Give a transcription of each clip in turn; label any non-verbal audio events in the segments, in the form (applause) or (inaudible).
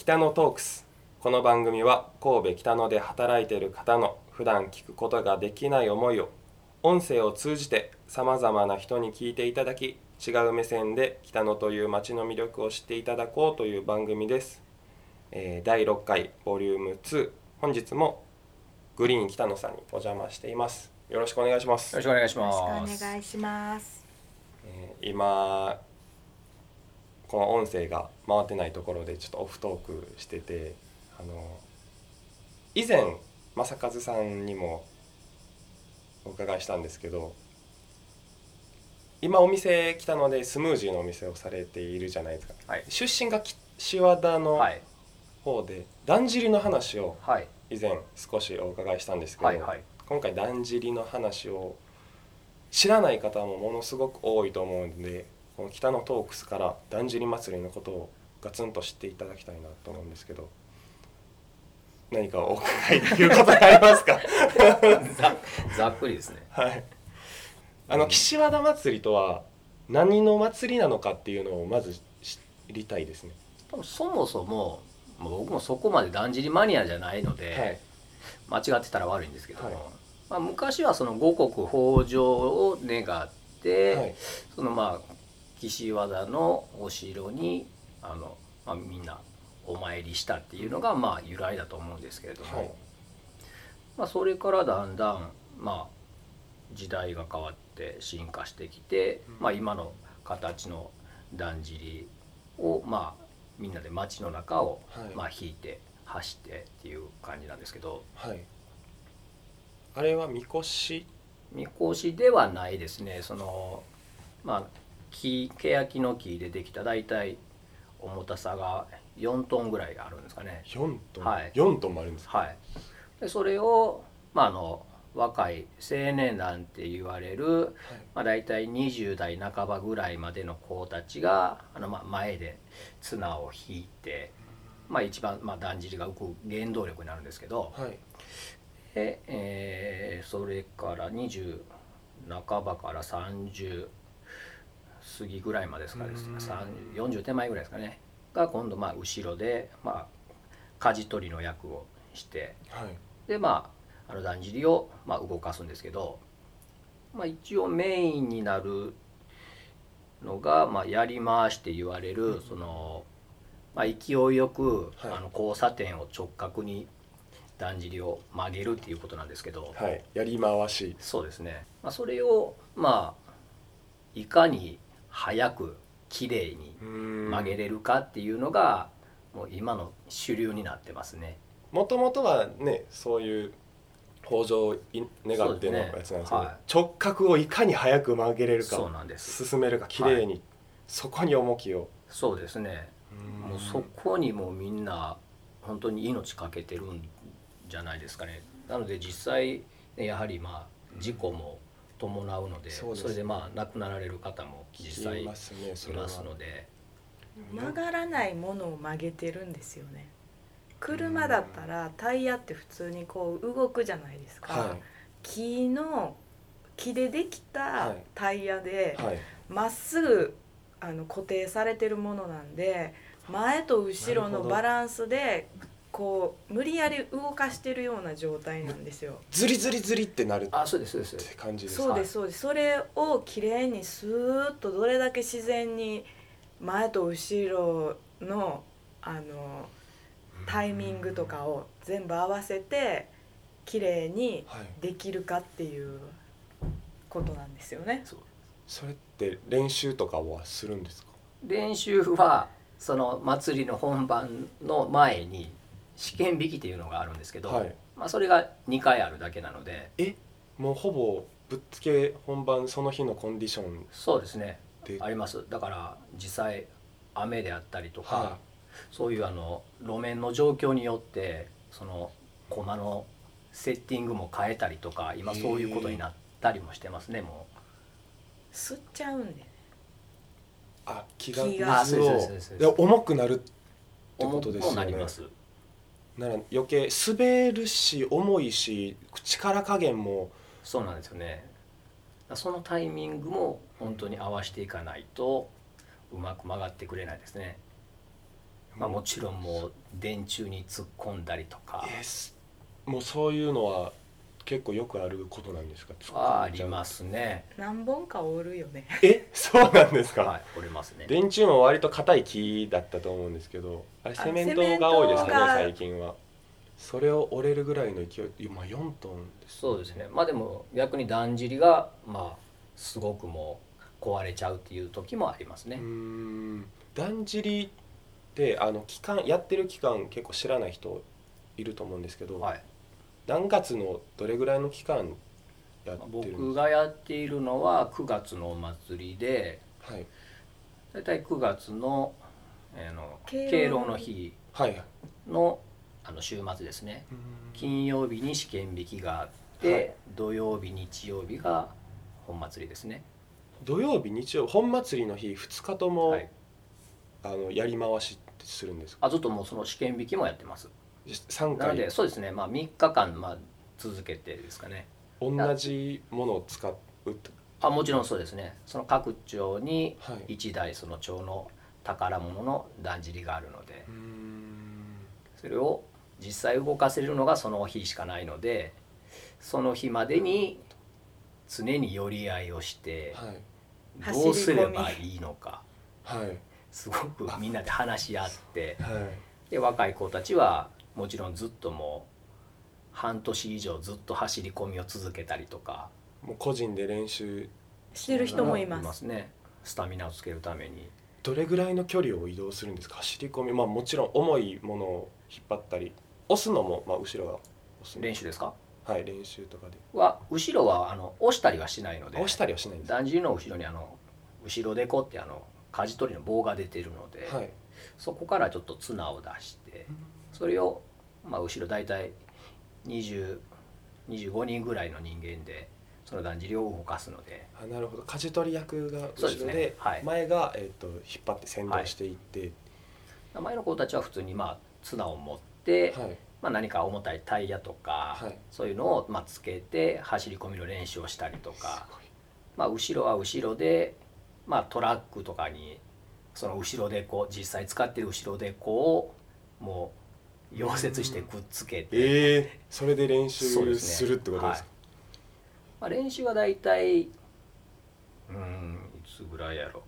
北野トークス。この番組は神戸北野で働いている方の普段聞くことができない思いを音声を通じてさまざまな人に聞いていただき違う目線で北野という街の魅力を知っていただこうという番組です、えー第6回ボリューム2本日もグリーン北野さんにお邪魔しています。よろしくお願いします。よろしくお願いしよろます。しくお願いします。えー今この音声が回ってないところでちょっとオフトークしててあの以前正和さんにもお伺いしたんですけど今お店来たのでスムージーのお店をされているじゃないですかはい。出身がき岸和田のはい。方で、だんじりの話をはい。以前少しお伺いしたんですけど、はい。はい。今回だんじりの話を知らない方もものすごく多いと思うのでこの北のトークスからだんじり祭りのことをガツンと知っていただきたいなと思うんですけど何かお伺いできることがありますか？ざ (laughs) ざっくりですね。はい。あの岸和田祭りとは何の祭りなのかっていうのをまず知りたいですね。多分そもそももう僕もそこまでだんじりマニアじゃないので、はい。間違ってたら悪いんですけども、はい。まあ、昔はその五穀豊穣を願って、はい。そのまあ岸和田のお城にあの、まあ、みんなお参りしたっていうのがまあ由来だと思うんですけれども、はい。まあ、それからだんだんまあ時代が変わって進化してきて、うん。まあ、今の形のだんじりをまあみんなで街の中をはい。まあ引いて走ってっていう感じなんですけど。はい。あれはみこし？みこしではないですね。そのまあ木欅の木でできた大体重たさが4トンぐらいあるんですかね。4トン、はい。4トンもあるんですか？はい、でそれを、まあ、あの若い青年団って言われる、まあ、大体20代半ばぐらいまでの子たちがあの、まあ、前で綱を引いて、まあ、一番、まあ、だんじりが浮く原動力になるんですけどはい。で、えーそれから20半ばから30過ぎぐらいまでですかね。うん。30 40手前ぐらいですかね。が今度まあ後ろで、まあ、舵取りの役をしてはい。でまああのだんじりを、まあ、動かすんですけど、まあ、一応メインになるのが、まあ、やり回しって言われる、その、まあ、勢いよく、はい。あの交差点を直角にだんじりを曲げるっていうことなんですけど、はい。やり回し。そうですね、まあ、それをまあいかに早く綺麗に曲曲げれるかっていうのが、もう今の主流になってますね。もともとはねそういう北条をい願ってのやつなんですけど、ね。は直角をいかに早く曲げれるかそうなんです。進めるか綺麗に、そこに重きを。そうですね。もうそこにもうみんな本当に命かけてるんじゃないですかね。なので実際ねやはりまあ事故も伴うので、そうですそれでまあ亡くなられる方も実際いますので。曲がらないものを曲げてるんですよね。車だったらタイヤって普通にこう動くじゃないですか。は木の木でできたはい。タイヤでいはい。まっすぐあの固定されてるものなんで前と後ろのバランスでこう無理やり動かしてるような状態なんですよ。ズリズリズリってなるっあそうですそうですて感じです。そうですそうです。それをきれいにスーッとどれだけ自然に前と後ろのあのタイミングとかを全部合わせてきれいにはい。できるかっていうことなんですよね。そう。それって練習とかはするんですか？練習はその祭りの本番の前に試験引きっていうのがあるんですけど、はい。まあ、それが2回あるだけなので。え？もうほぼぶっつけ本番その日のコンディションそうですね。で？あります。だから実際雨であったりとか、はそういうあの路面の状況によってその駒のセッティングも変えたりとか今そういうことになったりもしてますねも吸っちゃうんでね。あ気が気が。重くなるってうことですよね。重くなりますなら余計滑るし重いし力加減も。そうなんですよね。そのタイミングも本当に合わせていかないとうまく曲がってくれないですね。まあ、もちろんもう電柱に突っ込んだりとか。もうそういうのは結構よくあることなんですか？はありますね。何本かおるよね。え？(laughs) そうなんですか、はい折れますね。電柱も割と硬い木だったと思うんですけどあれあセメントが多いですかね最近は。それを折れるぐらいの勢いまあ4トンですそうですね。まあでも逆にだんじりがまあすごくもう壊れちゃうっていう時もありますね、うーん。だんじりってあの期間やってる期間結構知らない人いると思うんですけど、はい何月のどれぐらいの期間やってるんです僕がやっているのは9月のお祭りではい。大体9月の,、えーの敬老の日。はいのあの週末ですね。金曜日に試験引きがあって、はい。土曜日日曜日が本祭りですね、土曜日日曜本祭りの日2日とも、はい、あのやり回しするんですか？あずっともうその試験引きもやってます3なの回でそうですね。まあ3日間まあ続けてですかね。同じものを使うとあもちろんそうですね。その各町にはい。1台その町の宝物のだんじりがあるので。うーん。それを実際動かせるのがその日しかないのでその日までに常に寄り合いをしてはい。どうすればいいのか。はい。すごくみんなで話し合ってはい。で若い子たちはもちろんずっともう半年以上ずっと走り込みを続けたりとか。もう個人で練習してる人もいます。ね。スタミナをつけるために。どれぐらいの距離を移動するんですか？走り込み。まあもちろん重いものを引っ張ったり押すのも、まあ、後ろが押すの。練習ですか？はい練習とかで。は後ろはあの押したりはしないので押したりはしないんです。だんじりの後ろにあの後ろでこってあの舵取りの棒が出てるので、はい。そこからちょっと綱を出してそれを、まあ、後ろ大体20 25人ぐらいの人間でそのだんじりを動かすので。あなるほど。舵取り役がそうですね。後ろではい。前が、えー、と引っ張って先導していって。前の子たちは普通にまあ綱を持って、はい。まあ、何か重たいタイヤとか、はい。そういうのをまあつけて走り込みの練習をしたりとか、まあ、後ろは後ろで、まあ、トラックとかにその後ろでこう実際使ってる後ろでこうもう溶接してくっつけて、ええそれで練習するってことですか？まあ、練習は大体うんいつぐらいやろ。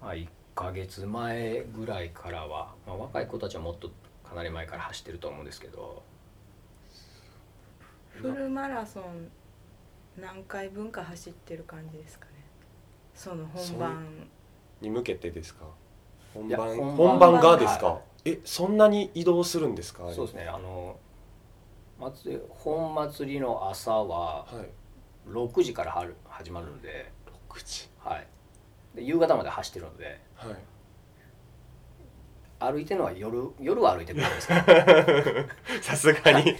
まあ1ヶ月前ぐらいからは、まあ、若い子たちはもっとかなり前から走ってると思うんですけど。フルマラソン何回分か走ってる感じですかね。その本番。に向けてですか？本番。本本番番がですか、はえそんなに移動するんですか？そうですねあの祭り本祭りの朝ははい。6時からはる始まるので,、6時。はい、で夕方まで走ってるので。はい。歩いてるのは夜夜は歩いてくるんですけど。(laughs) さすがに。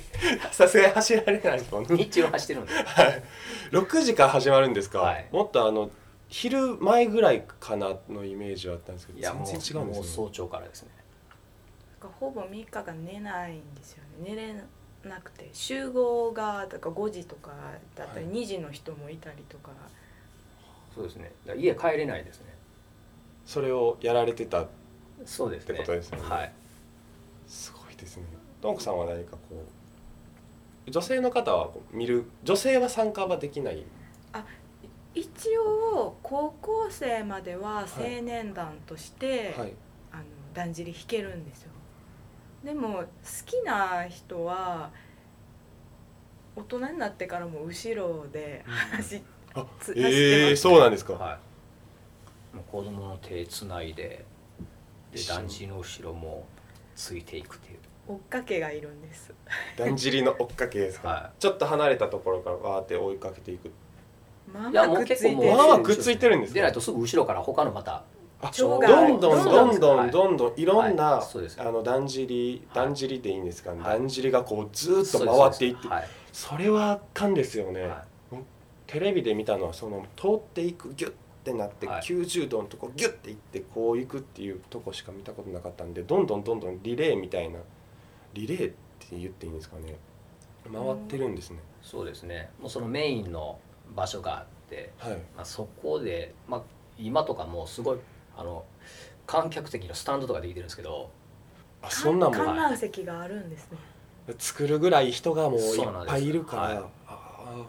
さすがに走られないもんね。日中は走ってるんで。はい。6時から始まるんですか、はい。もっとあの昼前ぐらいかなのイメージはあったんですけどいやもう全然違うんもうですね早朝からですね。ほぼ3日間寝ないんですよね。寝れなくて集合がだから5時とかだったりはい。2時の人もいたりとか、そうですね。だから家帰れないですね。それをやられてたそうですねってことですよね。はい。すごいですね。どんこさんは何かこう女性の方はこう見る女性は参加はできない？一応高校生までは青年団として、はい。あのだんじり弾けるんですよ。でも好きな人は大人になってからも後ろで走っあつええ走ってます。そうなんですか、はい。もう子供の手つないでで一緒。に団地の後ろもついていくっていう。追っかけがいるんです。だんじりの追っかけですか、はちょっと離れたところからわーって追いかけていくまあいやもうまあくっついてる。結構もう。まあくっついてるんですかでないとすぐ後ろから他のまた。どんどんどんどはい。んどんどんいろんな、はい。そうです。あのだんじりはい。だんじりでいいんですか？ね、はい。だんじりがこうずーっと回っていって。それはあかんですよね、はテレビで見たのはその通っていくギュッてなって、はい。90度のとこギュッていってこう行くっていうとこしか見たことなかったんでどんどんどんどんリレーみたいなリレーって言っていいんですかね。回ってるんですね、そうですね。もうそのメインの場所があって、はい。まあ、そこで、まあ、今とかもうすごいあの観客席のスタンドとかできてるんですけどあそんなん観も覧席があるんですね。作るぐらい人がもういっぱいいるから、はい。あ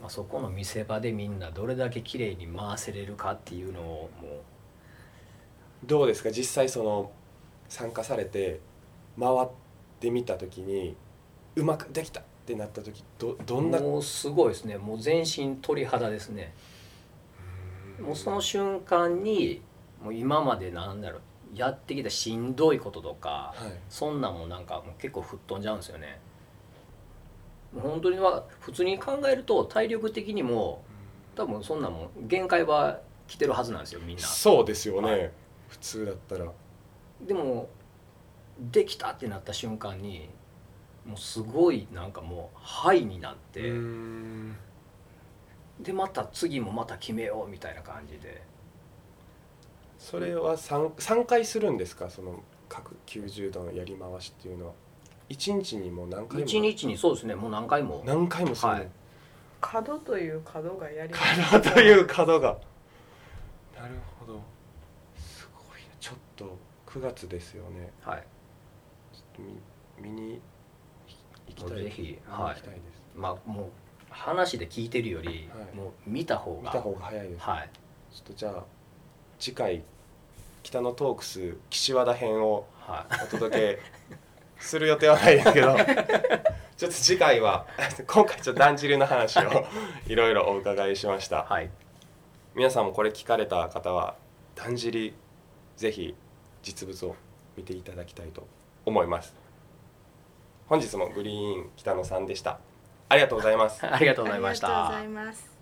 まあ、そこの見せ場でみんなどれだけ綺麗に回せれるかっていうのをもーどうですか？実際その参加されて回ってみた時にうまくできたってなった時どどうんな？もうすごいですね。もう全身鳥肌ですね。もうその瞬間にもう今までなんだろうやってきたしんどいこととかはい。そんなんもなんかもう結構吹っ飛んじゃうんですよね。本当には普通に考えると体力的にも多分そんなんも限界は来てるはずなんですよみんな。そうですよね、はい。普通だったら。でもできたってなった瞬間にもうすごいなんかもう「はい」になって、でまた次もまた決めようみたいな感じで。それは 3, 3回するんですか？その各90度のやり回しっていうのは。1日にも何回も？一日にそうですね。もう何回も。何回もするの、はい。角という角がやり角という角が。なるほど。すごいな。ちょっと9月ですよね。はい。ちょっと見見に行きたいぜひはい。行きたいです、まあもう話で聞いてるより、はい。もう見た方が。見た方が早いです、はい。ちょっとじゃあ次回北のトークス岸和田編をはい。お届けする予定はないですけど (laughs) ちょっと次回は (laughs) 今回ちょっとだんじりの話を (laughs) いろいろお伺いしました。はい。皆さんもこれ聞かれた方はだんじりぜひ実物を見ていただきたいと思います本日もグリーン北野さんでした。ありがとうございます。ありがとうございましありがとうごたざいます